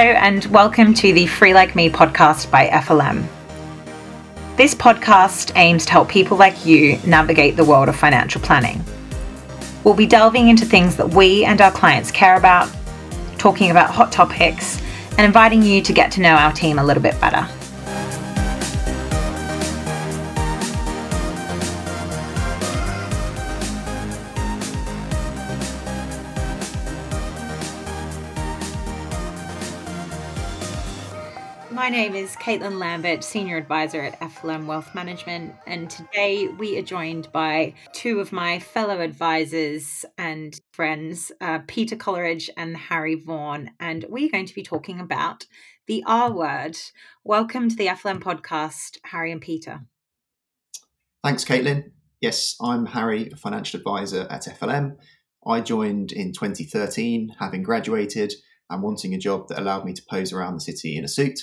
and welcome to the Free Like Me podcast by FLM. This podcast aims to help people like you navigate the world of financial planning. We'll be delving into things that we and our clients care about, talking about hot topics, and inviting you to get to know our team a little bit better. Name is Caitlin Lambert, Senior Advisor at FLM Wealth Management, and today we are joined by two of my fellow advisors and friends, uh, Peter Coleridge and Harry Vaughan, and we're going to be talking about the R word. Welcome to the FLM podcast, Harry and Peter. Thanks, Caitlin. Yes, I'm Harry, a financial advisor at FLM. I joined in 2013, having graduated and wanting a job that allowed me to pose around the city in a suit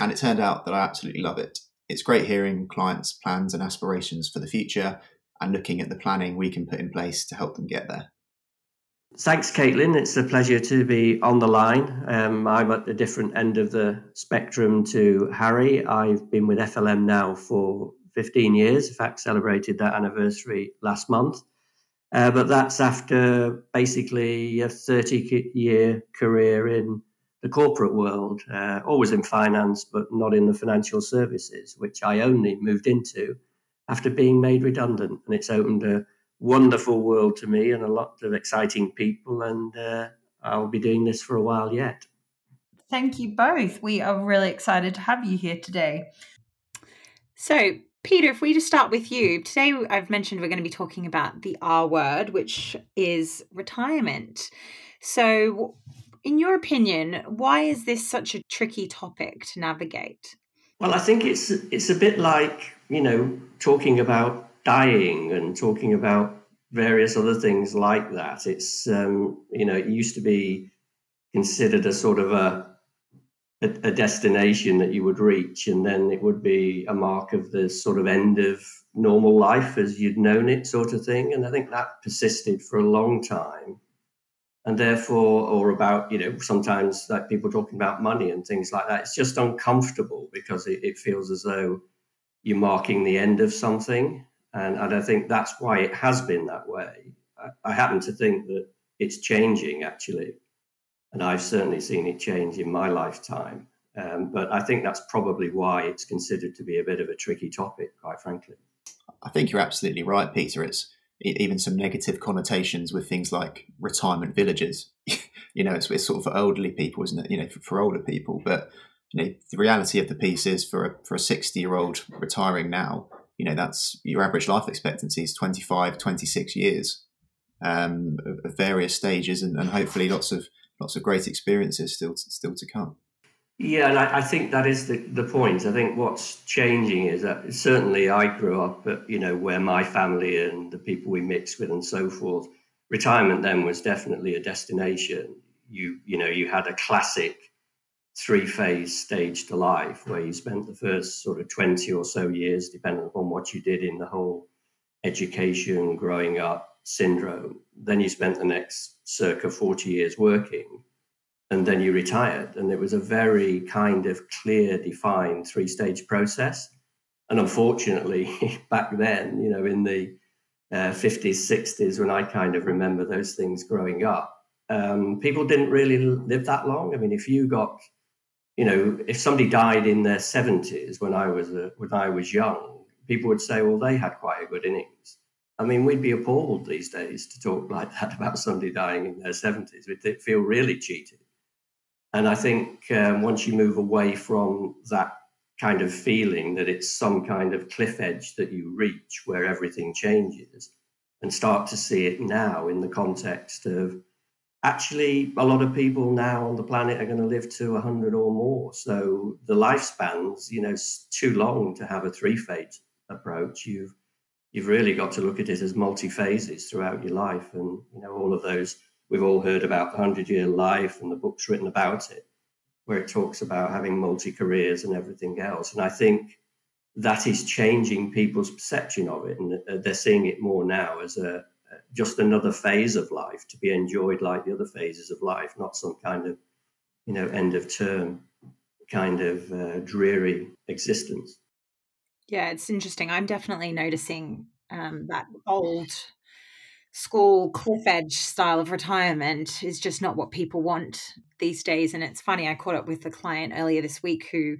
and it turned out that I absolutely love it. It's great hearing clients' plans and aspirations for the future and looking at the planning we can put in place to help them get there. Thanks, Caitlin. It's a pleasure to be on the line. Um, I'm at the different end of the spectrum to Harry. I've been with FLM now for 15 years. In fact, celebrated that anniversary last month. Uh, but that's after basically a 30 year career in the corporate world, uh, always in finance, but not in the financial services, which I only moved into after being made redundant. And it's opened a wonderful world to me and a lot of exciting people. And uh, I'll be doing this for a while yet. Thank you both. We are really excited to have you here today. So, Peter, if we just start with you, today I've mentioned we're going to be talking about the R word, which is retirement. So, in your opinion, why is this such a tricky topic to navigate? Well, I think it's it's a bit like you know talking about dying and talking about various other things like that. It's um, you know it used to be considered a sort of a, a a destination that you would reach, and then it would be a mark of the sort of end of normal life as you'd known it, sort of thing. And I think that persisted for a long time and therefore or about you know sometimes like people talking about money and things like that it's just uncomfortable because it, it feels as though you're marking the end of something. And, and i think that's why it has been that way. I, I happen to think that it's changing actually. And i've certainly seen it change in my lifetime. Um, but i think that's probably why it's considered to be a bit of a tricky topic quite frankly. I think you're absolutely right peter. It's even some negative connotations with things like retirement villages. you know, it's, it's, sort of for elderly people, isn't it? You know, for, for, older people. But you know, the reality of the piece is for a, for a 60 year old retiring now, you know, that's your average life expectancy is 25, 26 years um, of various stages and, and hopefully lots of lots of great experiences still still to come. Yeah, and I, I, think that is the, the point. I think what's changing is that certainly I grew up, at, you know, where my family and the people we mixed with and so forth, retirement then was definitely a destination. You, you know, you had a classic three phase stage to life where you spent the first sort of 20 or so years, depending upon what you did in the whole education, growing up syndrome. Then you spent the next circa 40 years working and then you retired. And it was a very kind of clear, defined three stage process. And unfortunately, back then, you know, in the uh, 50s, 60s, when I kind of remember those things growing up, um, people didn't really live that long. I mean, if you got, you know, if somebody died in their 70s when I was a, when I was young, people would say, well, they had quite a good innings. I mean, we'd be appalled these days to talk like that about somebody dying in their 70s. We'd feel really cheated. And I think um, once you move away from that kind of feeling that it's some kind of cliff edge that you reach where everything changes and start to see it now in the context of actually a lot of people now on the planet are going to live to 100 or more. So the lifespans you know too long to have a three phase approach. You've you've really got to look at it as multi phases throughout your life. And you know all of those we've all heard about the 100 year life and the books written about it, where it talks about having multi careers and everything else. And I think that is changing people's perception of it. And uh, they're seeing it more now as a just another phase of life to be enjoyed like the other phases of life, not some kind of you know, end of term kind of uh, dreary existence. Yeah, it's interesting. I'm definitely noticing um, that old school cliff edge style of retirement is just not what people want these days. And it's funny, I caught up with a client earlier this week who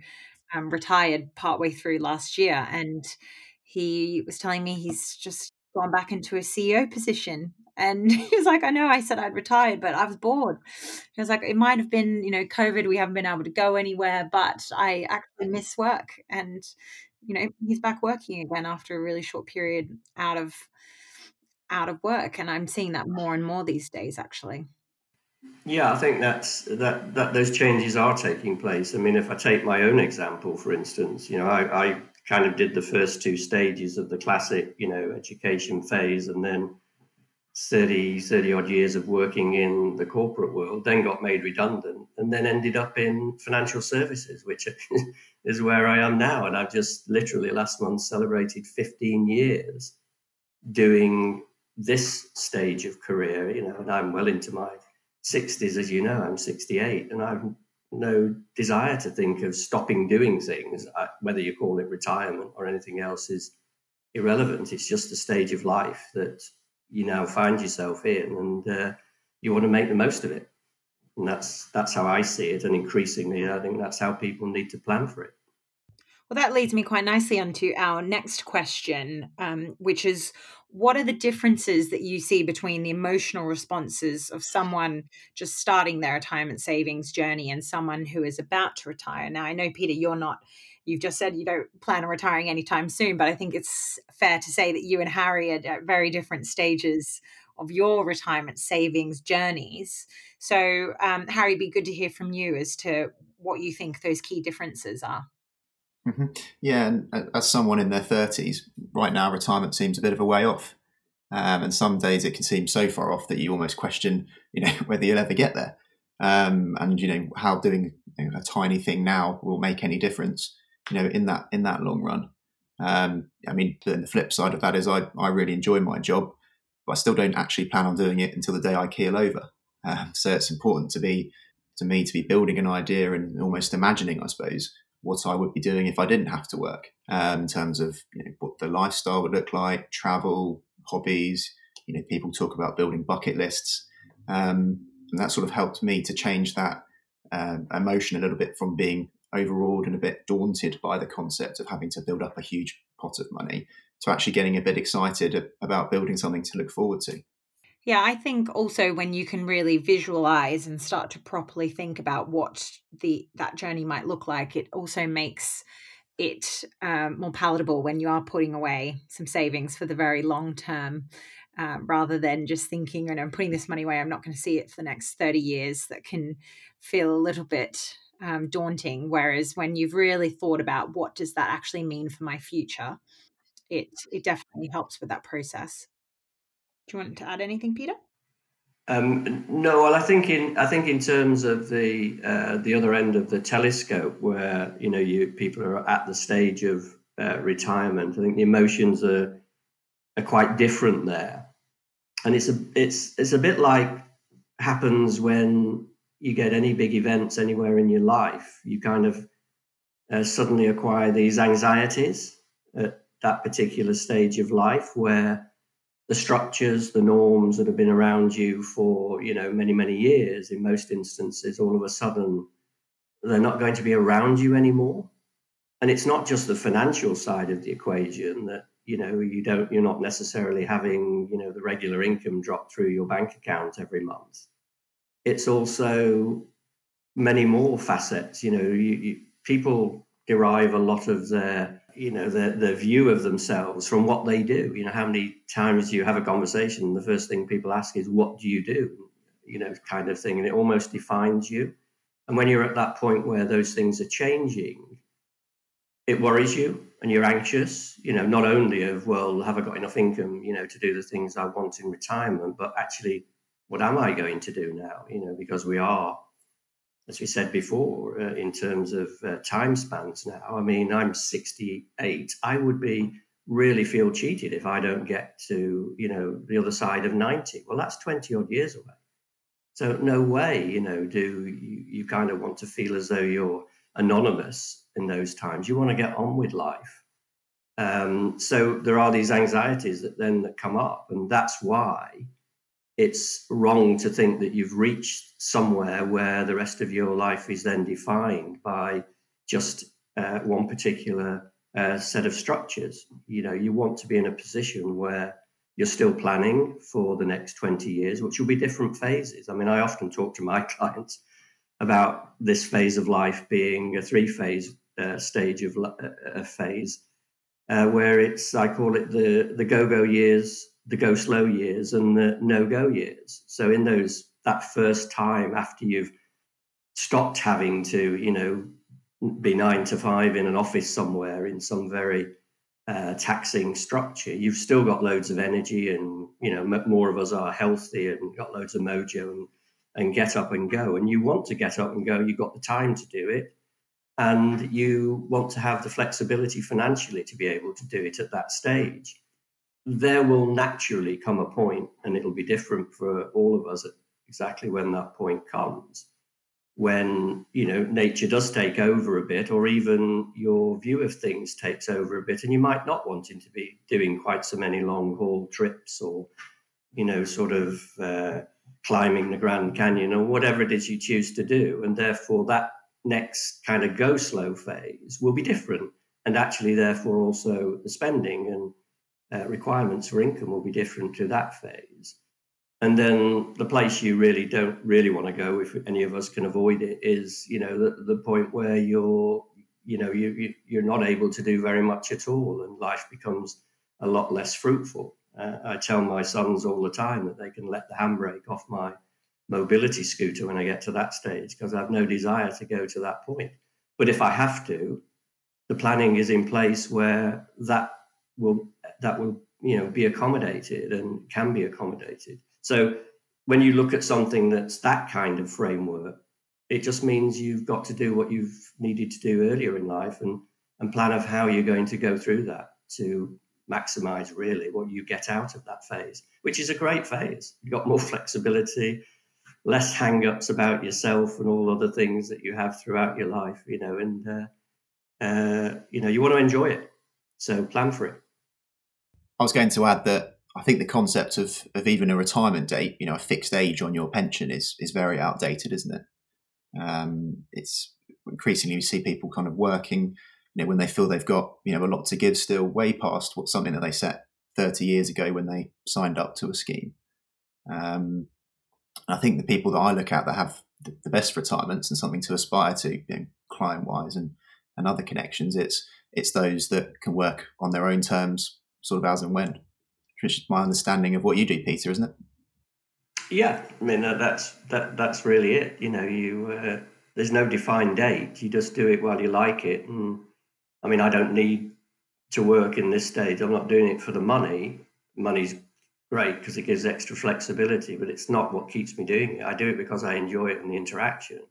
um, retired partway through last year, and he was telling me he's just gone back into a CEO position. And he was like, I know I said I'd retired, but I was bored. He was like, it might have been, you know, COVID, we haven't been able to go anywhere, but I actually miss work. And, you know, he's back working again after a really short period out of out of work. And I'm seeing that more and more these days, actually. Yeah, I think that's that that those changes are taking place. I mean, if I take my own example, for instance, you know, I, I kind of did the first two stages of the classic, you know, education phase and then 30, 30 odd years of working in the corporate world, then got made redundant and then ended up in financial services, which is where I am now. And I've just literally last month celebrated 15 years doing this stage of career, you know, and I'm well into my 60s, as you know, I'm 68, and I've no desire to think of stopping doing things. I, whether you call it retirement or anything else is irrelevant. It's just a stage of life that you now find yourself in, and uh, you want to make the most of it. And that's that's how I see it, and increasingly, I think that's how people need to plan for it. Well, that leads me quite nicely onto our next question, um, which is what are the differences that you see between the emotional responses of someone just starting their retirement savings journey and someone who is about to retire? Now, I know, Peter, you're not, you've just said you don't plan on retiring anytime soon, but I think it's fair to say that you and Harry are at very different stages of your retirement savings journeys. So, um, Harry, be good to hear from you as to what you think those key differences are. Mm-hmm. Yeah, and uh, as someone in their thirties, right now retirement seems a bit of a way off, um, and some days it can seem so far off that you almost question, you know, whether you'll ever get there, um, and you know how doing you know, a tiny thing now will make any difference, you know, in that in that long run. Um, I mean, the flip side of that is I I really enjoy my job, but I still don't actually plan on doing it until the day I keel over. Um, so it's important to be to me to be building an idea and almost imagining, I suppose, what I would be doing if I didn't have to work um, in terms of you know, what the lifestyle would look like, travel, hobbies. You know, people talk about building bucket lists, um, and that sort of helped me to change that uh, emotion a little bit from being overawed and a bit daunted by the concept of having to build up a huge pot of money to actually getting a bit excited about building something to look forward to. Yeah, I think also when you can really visualize and start to properly think about what the that journey might look like, it also makes it um, more palatable when you are putting away some savings for the very long term, uh, rather than just thinking, "and I'm putting this money away. I'm not going to see it for the next thirty years." That can feel a little bit um, daunting. Whereas when you've really thought about what does that actually mean for my future, it it definitely helps with that process. Do you want to add anything, Peter? Um, no, well, I think in I think in terms of the uh, the other end of the telescope, where you know you people are at the stage of uh, retirement, I think the emotions are are quite different there, and it's a it's it's a bit like happens when you get any big events anywhere in your life. You kind of uh, suddenly acquire these anxieties at that particular stage of life where the structures, the norms that have been around you for you know many many years. In most instances, all of a sudden, they're not going to be around you anymore. And it's not just the financial side of the equation that you know you don't you're not necessarily having you know the regular income drop through your bank account every month. It's also many more facets. You know, you, you, people derive a lot of their you know the the view of themselves from what they do. You know how many times you have a conversation the first thing people ask is what do you do? You know kind of thing and it almost defines you. And when you're at that point where those things are changing it worries you and you're anxious you know not only of well have i got enough income you know to do the things i want in retirement but actually what am i going to do now? You know because we are as we said before, uh, in terms of uh, time spans now. I mean, I'm 68. I would be really feel cheated if I don't get to, you know, the other side of 90. Well, that's 20 odd years away. So no way, you know, do you, you kind of want to feel as though you're anonymous in those times. You want to get on with life. Um, so there are these anxieties that then that come up, and that's why it's wrong to think that you've reached somewhere where the rest of your life is then defined by just uh, one particular uh, set of structures. You know, you want to be in a position where you're still planning for the next 20 years, which will be different phases. I mean, I often talk to my clients about this phase of life being a three phase uh, stage of uh, phase, uh, where it's, I call it the, the go go years, the go slow years, and the no go years. So, in those, that first time after you've stopped having to, you know, be nine to five in an office somewhere in some very uh, taxing structure, you've still got loads of energy, and you know more of us are healthy and got loads of mojo and and get up and go. And you want to get up and go. You've got the time to do it, and you want to have the flexibility financially to be able to do it at that stage. There will naturally come a point, and it'll be different for all of us exactly when that point comes when you know nature does take over a bit or even your view of things takes over a bit and you might not wanting to be doing quite so many long haul trips or you know sort of uh, climbing the grand canyon or whatever it is you choose to do. And therefore that next kind of go slow phase will be different. And actually therefore also the spending and uh, requirements for income will be different to that phase. And then the place you really don't really want to go if any of us can avoid it is you know the, the point where you're you know you, you are not able to do very much at all and life becomes a lot less fruitful. Uh, i tell my sons all the time that they can let the handbrake off my mobility scooter when i get to that stage because i have no desire to go to that point. But if i have to the planning is in place where that will that will you know be accommodated and can be accommodated so when you look at something that's that kind of framework, it just means you've got to do what you've needed to do earlier in life and, and plan of how you're going to go through that to maximize really what you get out of that phase, which is a great phase. You've got more flexibility, less hang-ups about yourself and all other things that you have throughout your life, you know, and uh, uh, you know, you want to enjoy it. So plan for it. I was going to add that I think the concept of, of even a retirement date, you know, a fixed age on your pension is is very outdated, isn't it? Um, it's increasingly we see people kind of working, you know, when they feel they've got you know a lot to give still, way past what something that they set thirty years ago when they signed up to a scheme. Um, I think the people that I look at that have the, the best retirements and something to aspire to, you know, client wise and and other connections, it's it's those that can work on their own terms, sort of as and when which is my understanding of what you do, Peter, isn't it? Yeah, I mean uh, that's that that's really it. You know, you uh, there's no defined date. You just do it while you like it. And I mean, I don't need to work in this stage. I'm not doing it for the money. Money's great because it gives extra flexibility, but it's not what keeps me doing it. I do it because I enjoy it and the interaction.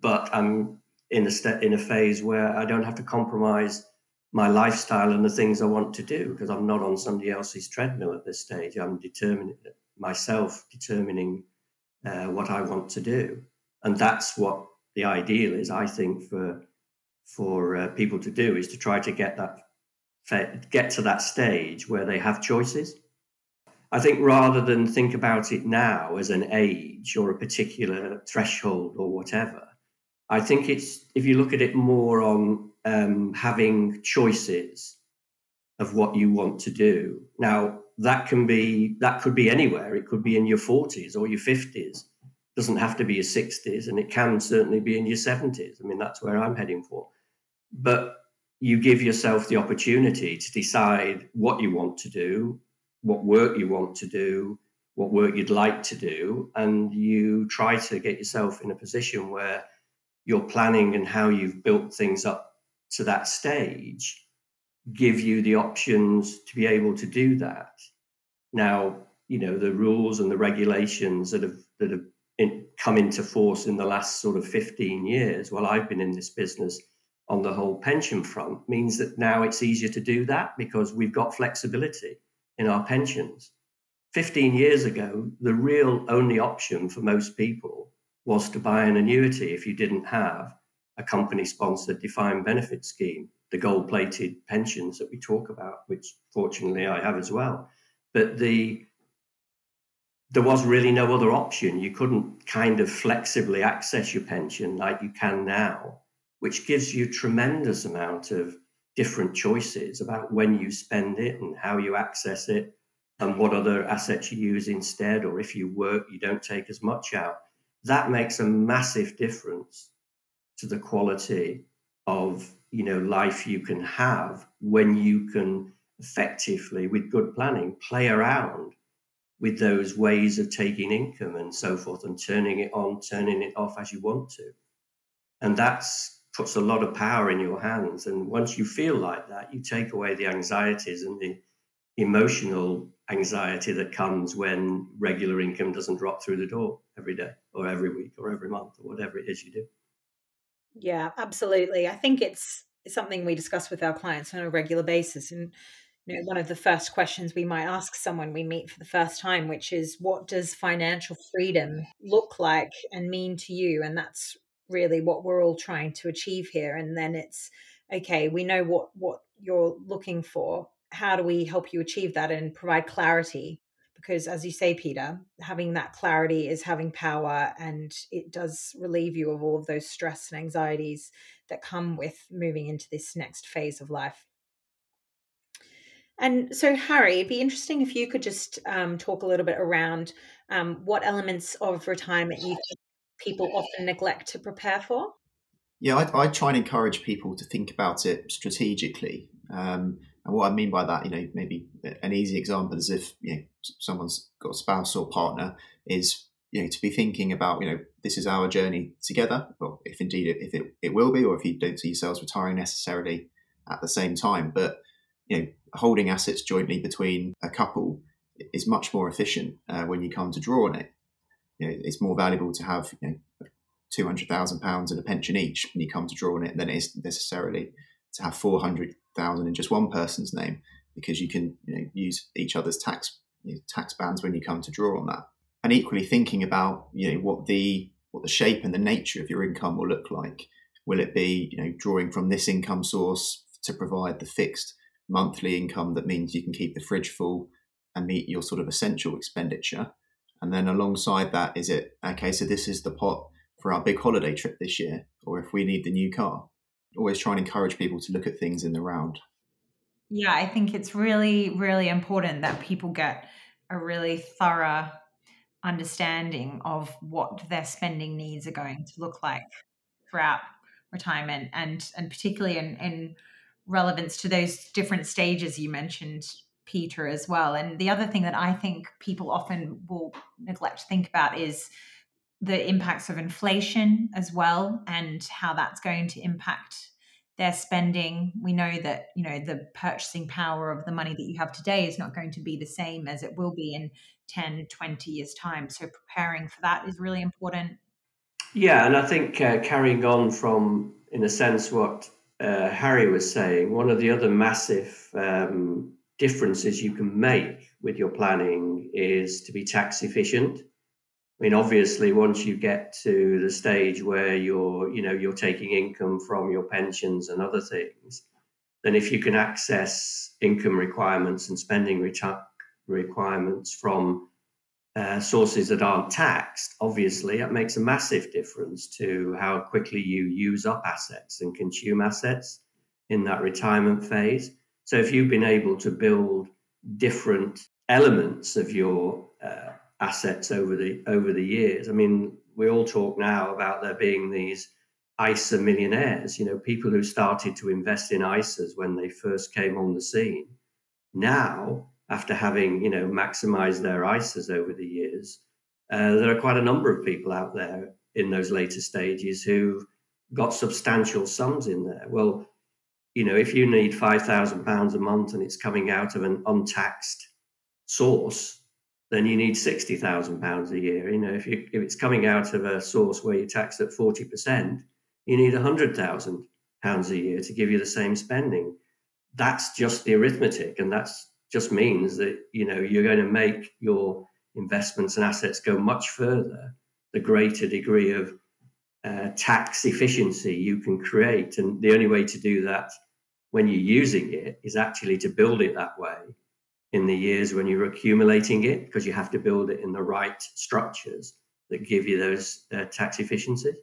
But I'm in a st- in a phase where I don't have to compromise my lifestyle and the things I want to do because I'm not on somebody else's treadmill at this stage. I'm determining myself, determining uh, what I want to do, and that's what the ideal is. I think for for uh, people to do is to try to get that get to that stage where they have choices. I think rather than think about it now as an age or a particular threshold or whatever, I think it's if you look at it more on um, having choices of what you want to do. Now that can be that could be anywhere. It could be in your forties or your fifties. Doesn't have to be your sixties, and it can certainly be in your seventies. I mean, that's where I'm heading for. But you give yourself the opportunity to decide what you want to do, what work you want to do, what work you'd like to do, and you try to get yourself in a position where you're planning and how you've built things up to that stage give you the options to be able to do that. Now, you know, the rules and the regulations that have that have in, come into force in the last sort of 15 years while I've been in this business on the whole pension front means that now it's easier to do that because we've got flexibility in our pensions. 15 years ago, the real only option for most people was to buy an annuity if you didn't have a company sponsored defined benefit scheme, the gold plated pensions that we talk about, which fortunately I have as well. But the there was really no other option. You couldn't kind of flexibly access your pension like you can now, which gives you tremendous amount of different choices about when you spend it and how you access it and what other assets you use instead or if you work you don't take as much out that makes a massive difference to the quality of you know life you can have when you can effectively with good planning play around with those ways of taking income and so forth and turning it on turning it off as you want to and that's puts a lot of power in your hands and once you feel like that you take away the anxieties and the emotional anxiety that comes when regular income doesn't drop through the door every day or every week or every month or whatever it is you do. Yeah, absolutely. I think it's, something we discuss with our clients on a regular basis. And you know, one of the first questions we might ask someone we meet for the first time, which is, what does financial freedom look like and mean to you? And that's really what we're all trying to achieve here. And then it's, okay, we know what what you're looking for how do we help you achieve that and provide clarity? Because as you say, Peter, having that clarity is having power and it does relieve you of all of those stress and anxieties that come with moving into this next phase of life. And so, Harry, it'd be interesting if you could just um, talk a little bit around um, what elements of retirement you think people often neglect to prepare for. Yeah, I, I, try and encourage people to think about it strategically. Um, and what I mean by that, you know, maybe an easy example is if you know someone's got a spouse or partner, is you know to be thinking about you know this is our journey together. Well, if indeed if it, it will be, or if you don't see yourselves retiring necessarily at the same time, but you know holding assets jointly between a couple is much more efficient uh, when you come to draw on it. You know, it's more valuable to have you know two hundred thousand pounds in a pension each when you come to draw on it than it is necessarily to have four hundred thousand in just one person's name because you can you know, use each other's tax you know, tax bands when you come to draw on that. And equally thinking about you know what the what the shape and the nature of your income will look like. Will it be you know drawing from this income source to provide the fixed monthly income that means you can keep the fridge full and meet your sort of essential expenditure? And then alongside that, is it okay? So this is the pot for our big holiday trip this year, or if we need the new car always try and encourage people to look at things in the round. Yeah, I think it's really, really important that people get a really thorough understanding of what their spending needs are going to look like throughout retirement and and particularly in, in relevance to those different stages you mentioned peter as well and the other thing that i think people often will neglect to think about is the impacts of inflation as well and how that's going to impact their spending. We know that you know the purchasing power of the money that you have today is not going to be the same as it will be in 10 20 years time. So preparing for that is really important. Yeah and i think uh, carrying on from in a sense what uh, harry was saying one of the other massive um, differences you can make with your planning is to be tax efficient I mean, obviously, once you get to the stage where you're, you know, you're taking income from your pensions and other things, then if you can access income requirements and spending requirements from uh, sources that aren't taxed, obviously, it makes a massive difference to how quickly you use up assets and consume assets in that retirement phase. So, if you've been able to build different elements of your uh, assets over the over the years. I mean, we all talk now about there being these ISA millionaires, you know, people who started to invest in ISAs when they first came on the scene. Now, after having, you know, maximized their ISAs over the years, uh, there are quite a number of people out there in those later stages who've got substantial sums in there. Well, you know, if you need five thousand pounds a month and it's coming out of an untaxed source, then you need sixty thousand pounds a year. You know, if you if it's coming out of a source where you're taxed at forty percent, you need hundred thousand pounds a year to give you the same spending. That's just the arithmetic, and that's just means that you know you're going to make your investments and assets go much further the greater degree of uh, tax efficiency you can create and the only way to do that when you're using it is actually to build it that way in the years when you're accumulating it because you have to build it in the right structures that give you those uh, tax efficiencies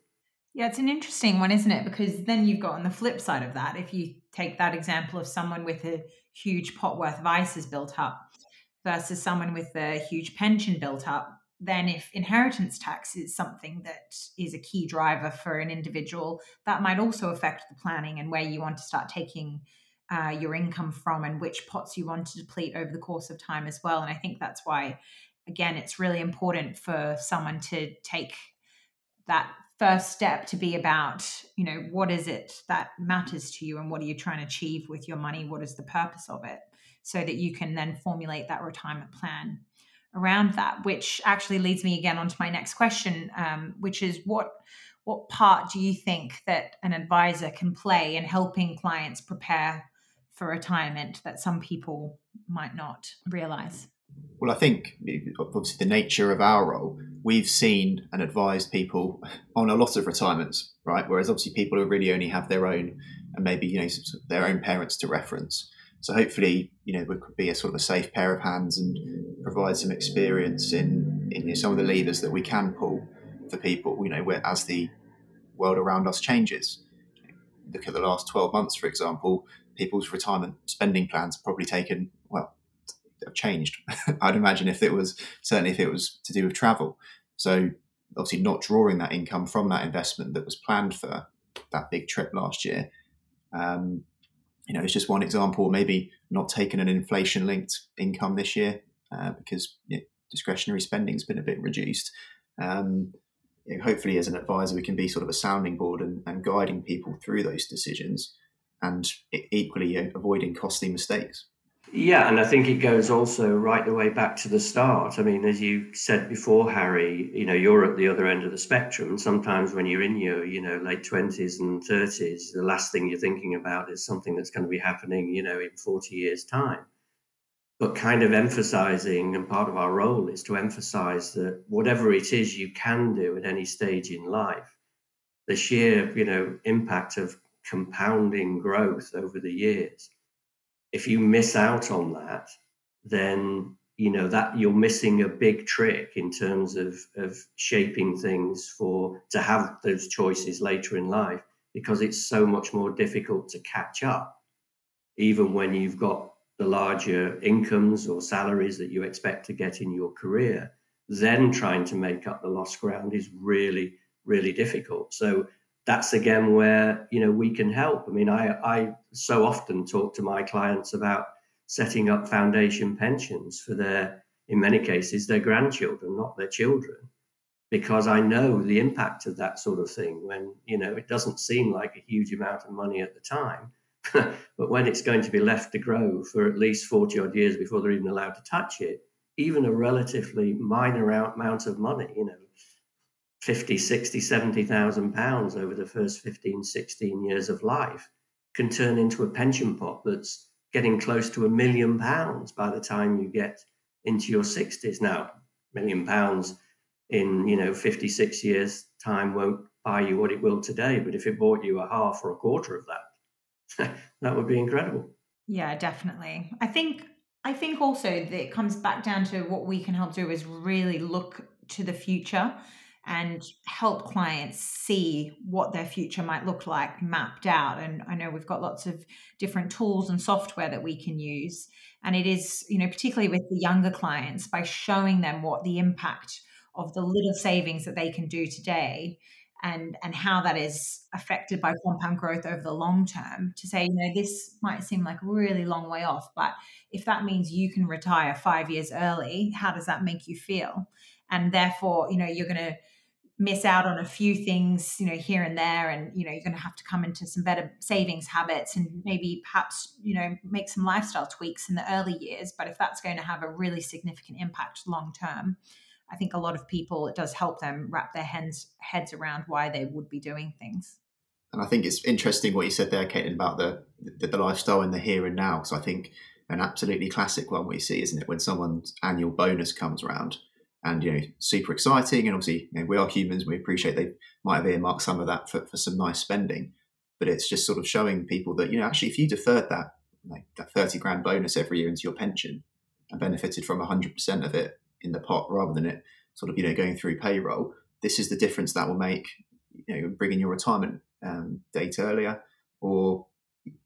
yeah, it's an interesting one, isn't it? Because then you've got on the flip side of that, if you take that example of someone with a huge pot worth of ISAs built up versus someone with a huge pension built up, then if inheritance tax is something that is a key driver for an individual, that might also affect the planning and where you want to start taking uh, your income from and which pots you want to deplete over the course of time as well. And I think that's why, again, it's really important for someone to take that first step to be about you know what is it that matters to you and what are you trying to achieve with your money what is the purpose of it so that you can then formulate that retirement plan around that which actually leads me again onto my next question um, which is what what part do you think that an advisor can play in helping clients prepare for retirement that some people might not realize well, I think eh, obviously the nature of our role, we've seen and advised people on a lot of retirements, right? Whereas obviously people who really only have their own and maybe you know their own parents to reference. So hopefully, you know, we could be a sort of a safe pair of hands and provide some experience in in some of the levers that we can pull for people. You know, where as the world around us changes. Look at the last twelve months, for example. People's retirement spending plans probably taken well have changed. I'd imagine if it was certainly if it was to do with travel. So obviously not drawing that income from that investment that was planned for that big trip last year. Um, you know, it's just one example. Maybe not taking an inflation-linked income this year uh, because you know, discretionary spending's been a bit reduced. Um, you know, hopefully, as an advisor, we can be sort of a sounding board and, and guiding people through those decisions, and equally avoiding costly mistakes. Yeah, and I think it goes also right the way back to the start. I mean, as you said before, Harry, you know, you're at the other end of the spectrum. Sometimes when you're in your, you know, late 20s and 30s, the last thing you're thinking about is something that's going to be happening, you know, in 40 years' time. But kind of emphasizing, and part of our role is to emphasize that whatever it is you can do at any stage in life, the sheer, you know, impact of compounding growth over the years. If you miss out on that, then you know that you're missing a big trick in terms of of shaping things for to have those choices later in life because it's so much more difficult to catch up. Even when you've got the larger incomes or salaries that you expect to get in your career then trying to make up the lost ground is really really difficult. So that's again where you know we can help. I mean, I I so often talk to my clients about setting up foundation pensions for their, in many cases, their grandchildren, not their children, because I know the impact of that sort of thing. When you know it doesn't seem like a huge amount of money at the time, but when it's going to be left to grow for at least forty odd years before they're even allowed to touch it, even a relatively minor amount of money, you know, 50, 60, 70,000 pounds over the first 15, 16 years of life can turn into a pension pot that's getting close to a million pounds by the time you get into your 60s. Now, million pounds in, you know, 56 years time won't buy you what it will today, but if it bought you a half or a quarter of that, that would be incredible. Yeah, definitely. I think I think also that it comes back down to what we can help do is really look to the future and help clients see what their future might look like mapped out. And I know we've got lots of different tools and software that we can use. And it is, you know, particularly with the younger clients, by showing them what the impact of the little savings that they can do today and and how that is affected by compound growth over the long term to say you know this might seem like a really long way off but if that means you can retire 5 years early how does that make you feel and therefore you know you're going to miss out on a few things you know here and there and you know you're going to have to come into some better savings habits and maybe perhaps you know make some lifestyle tweaks in the early years but if that's going to have a really significant impact long term i think a lot of people it does help them wrap their heads heads around why they would be doing things and i think it's interesting what you said there Kate, about the, the the lifestyle in the here and now so i think an absolutely classic one we see, isn't it? When someone's annual bonus comes around, and you know, super exciting, and obviously you know, we are humans. We appreciate they might have earmarked some of that for, for some nice spending, but it's just sort of showing people that you know, actually, if you deferred that like that thirty grand bonus every year into your pension and benefited from hundred percent of it in the pot rather than it sort of you know going through payroll, this is the difference that will make you know bringing your retirement um, date earlier or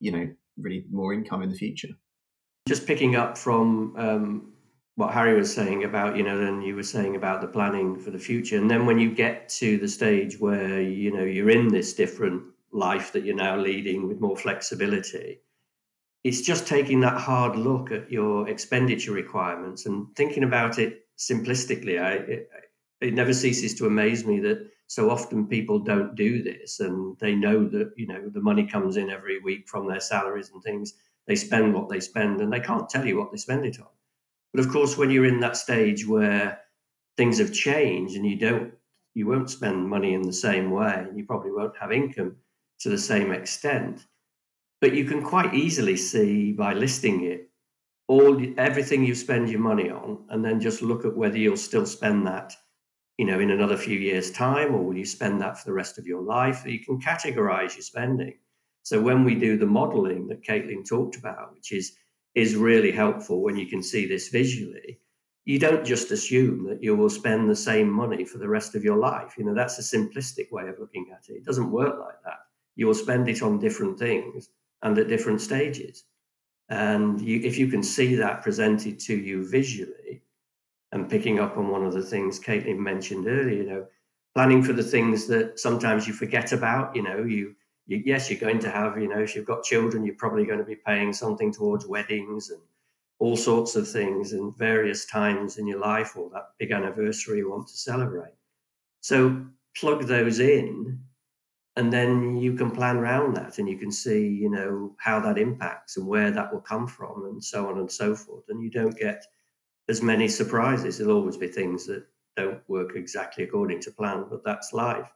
you know really more income in the future. Just picking up from um, what Harry was saying about you know then you were saying about the planning for the future, and then when you get to the stage where you know you're in this different life that you're now leading with more flexibility it's just taking that hard look at your expenditure requirements and thinking about it simplistically. I, it, it never ceases to amaze me that so often people don't do this and they know that you know the money comes in every week from their salaries and things. They spend what they spend and they can't tell you what they spend it on but of course when you're in that stage where things have changed and you don't you won't spend money in the same way and you probably won't have income to the same extent but you can quite easily see by listing it all everything you spend your money on and then just look at whether you'll still spend that you know in another few years time or will you spend that for the rest of your life? You can categorize your spending. So when we do the modeling that caitlin talked about which is is really helpful when you can see this visually you don't just assume that you will spend the same money for the rest of your life you know that's a simplistic way of looking at it it doesn't work like that you will spend it on different things and at different stages. And you, if you can see that presented to you visually, and picking up on one of the things Caitlin mentioned earlier, you know, planning for the things that sometimes you forget about. You know, you, you yes, you're going to have, you know, if you've got children, you're probably going to be paying something towards weddings and all sorts of things and various times in your life or that big anniversary you want to celebrate. So plug those in and then you can plan around that and you can see you know how that impacts and where that will come from and so on and so forth. And you don't get as many surprises. There'll always be things that don't work exactly according to plan but that's life.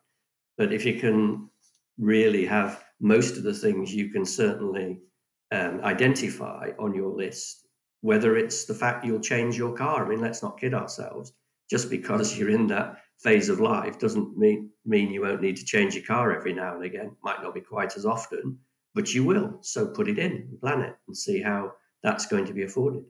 But if you can really have most of the things you can certainly um, identify on your list whether it's the fact you'll change your car i mean let's not kid ourselves just because you're in that phase of life doesn't mean mean you won't need to change your car every now and again. Might not be quite as often, but you will. So put it in, plan it, and see how that's going to be afforded.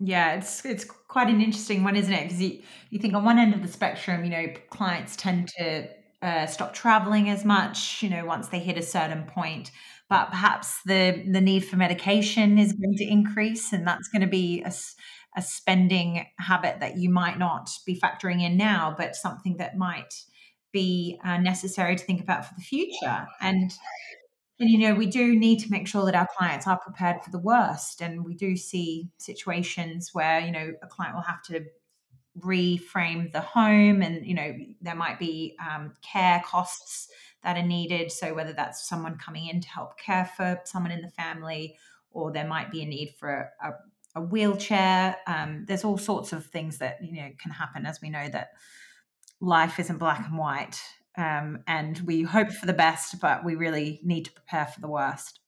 Yeah, it's it's quite an interesting one, isn't it? Because you, you think on one end of the spectrum, you know, clients tend to uh, stop traveling as much, you know, once they hit a certain point. But perhaps the the need for medication is going to increase, and that's going to be a, a spending habit that you might not be factoring in now, but something that might be uh, necessary to think about for the future. And and you know, we do need to make sure that our clients are prepared for the worst. And we do see situations where you know a client will have to reframe the home, and you know there might be um, care costs that are needed. So whether that's someone coming in to help care for someone in the family, or there might be a need for a, a wheelchair. Um, there's all sorts of things that you know can happen, as we know that life isn't black and white, um, and we hope for the best, but we really need to prepare for the worst.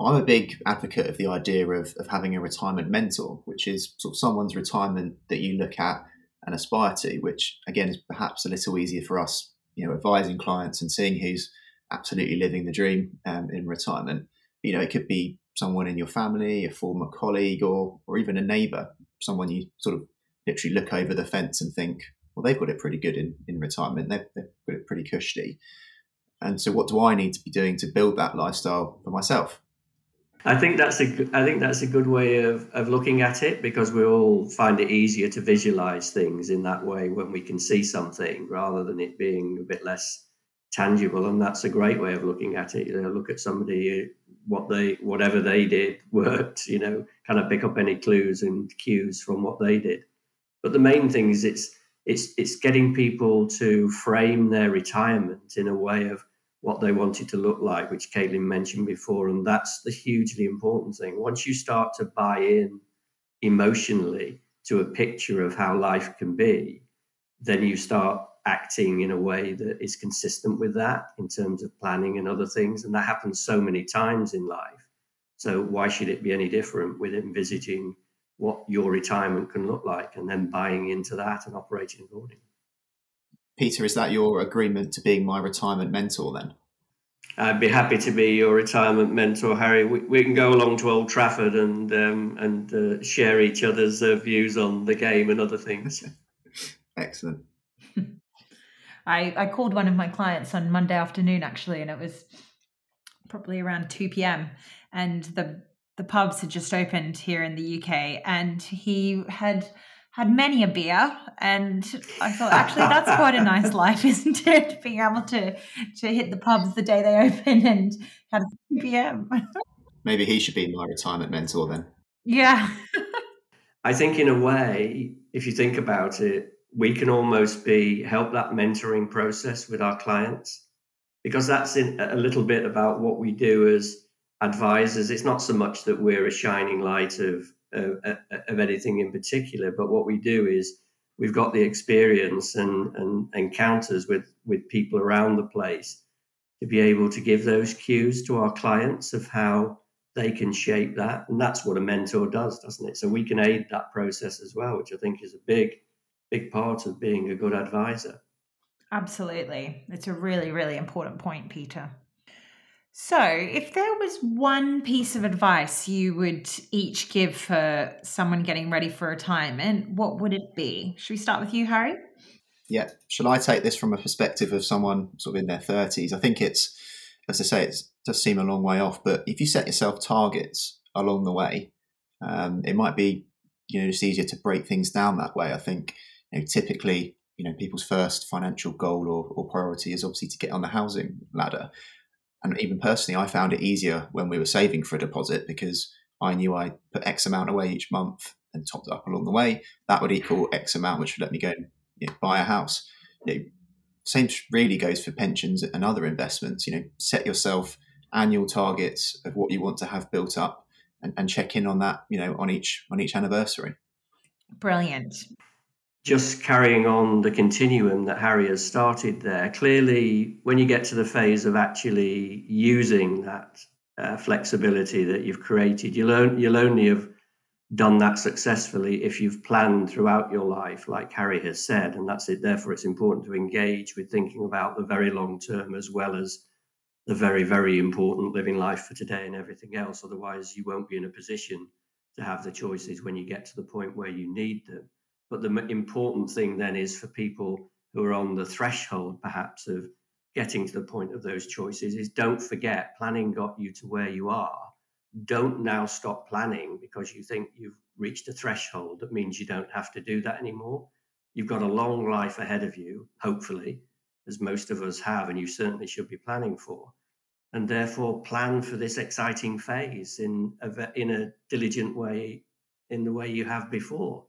I'm a big advocate of the idea of, of having a retirement mentor, which is sort of someone's retirement that you look at and aspire to, which again is perhaps a little easier for us, you know, advising clients and seeing who's absolutely living the dream um, in retirement. You know, it could be someone in your family, a former colleague, or or even a neighbour, someone you sort of literally look over the fence and think, well, they've got it pretty good in, in retirement. They've, they've got it pretty cushy. And so, what do I need to be doing to build that lifestyle for myself? I think that's a I think that's a good way of, of looking at it because we all find it easier to visualize things in that way when we can see something rather than it being a bit less tangible. And that's a great way of looking at it. You know, look at somebody uh, what they whatever they did worked you know kind of pick up any clues and cues from what they did but the main thing is it's it's it's getting people to frame their retirement in a way of what they want it to look like which caitlin mentioned before and that's the hugely important thing once you start to buy in emotionally to a picture of how life can be then you start acting in a way that is consistent with that in terms of planning and other things. And that happens so many times in life So why should it be any different with envisaging what your retirement can look like and then buying into that and operating accordingly? Peter, is that your agreement to being my retirement mentor then? I'd be happy to be your retirement mentor, Harry. We, we can go along to Old Trafford and um, and uh, share each other's uh, views on the game and other things. Excellent. I, I called one of my clients on Monday afternoon actually, and it was probably around 2 p.m. And the the pubs had just opened here in the UK, and he had had many a beer and I thought actually that's quite a nice life, isn't it? Being able to to hit the pubs the day they open and have a PM. Maybe he should be my retirement mentor then. Yeah. I think in a way, if you think about it, we can almost be help that mentoring process with our clients because that's in a little bit about what we do as advisors. It's not so much that we're a shining light of of, uh, of anything in particular. But what we do is we've got the experience and, and encounters with, with people around the place to be able to give those cues to our clients of how they can shape that. And that's what a mentor does, doesn't it? So we can aid that process as well, which I think is a big, big part of being a good advisor. Absolutely. It's a really, really important point, Peter. So, if there was one piece of advice you would each give for someone getting ready for retirement, what would it be? Should we start with you, Harry? Yeah. Shall I take this from a perspective of someone sort of in their 30s? I think it's, as I say, it does seem a long way off, but if you set yourself targets along the way, um, it might be, you know, just easier to break things down that way. I think, you know, typically, you know, people's first financial goal or, or priority is obviously to get on the housing ladder and even personally, I found it easier when we were saving for a deposit because I knew I put X amount away each month and topped it up along the way. That would equal X amount, which would let me go and you know, buy a house. You know, same really goes for pensions and other investments. You know, set yourself annual targets of what you want to have built up, and, and check in on that. You know, on each on each anniversary. Brilliant just carrying on the continuum that Harry has started there, clearly, when you get to the phase of actually using that uh, flexibility that you've created, you'll, you'll only have done that successfully if you've planned throughout your life, like Harry has said. And that's it. Therefore, it's important to engage with thinking about the very long term as well as the very, very important living life for today and everything else. Otherwise, you won't be in a position to have the choices when you get to the point where you need them. But the important thing then is for people who are on the threshold, perhaps, of getting to the point of those choices, is don't forget planning got you to where you are. Don't now stop planning because you think you've reached a threshold that means you don't have to do that anymore. You've got a long life ahead of you, hopefully, as most of us have, and you certainly should be planning for. And therefore, plan for this exciting phase in a, in a diligent way, in the way you have before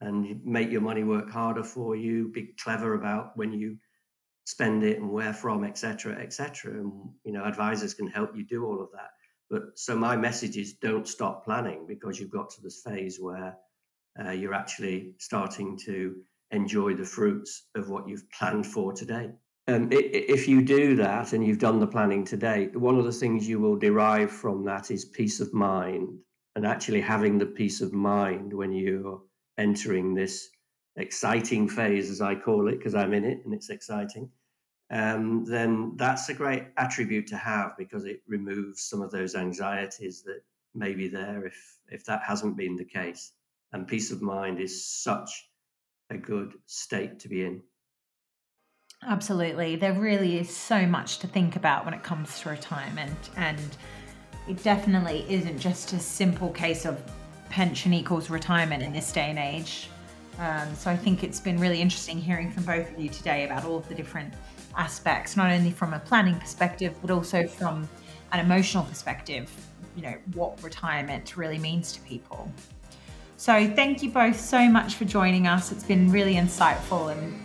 and make your money work harder for you be clever about when you spend it and where from etc etc and you know advisors can help you do all of that. But so my message is don't stop planning because you've got to this phase where uh, you're actually starting to enjoy the fruits of what you've planned for today. Um, if you do that and you've done the planning today one of the things you will derive from that is peace of mind. And actually having the peace of mind when you're entering this exciting phase, as I call it, because I'm in it and it's exciting, um, then that's a great attribute to have because it removes some of those anxieties that may be there if if that hasn't been the case. And peace of mind is such a good state to be in. Absolutely. There really is so much to think about when it comes to retirement. And it definitely isn't just a simple case of pension equals retirement in this day and age. Um, so I think it's been really interesting hearing from both of you today about all of the different aspects, not only from a planning perspective, but also from an emotional perspective, you know, what retirement really means to people. So thank you both so much for joining us. It's been really insightful and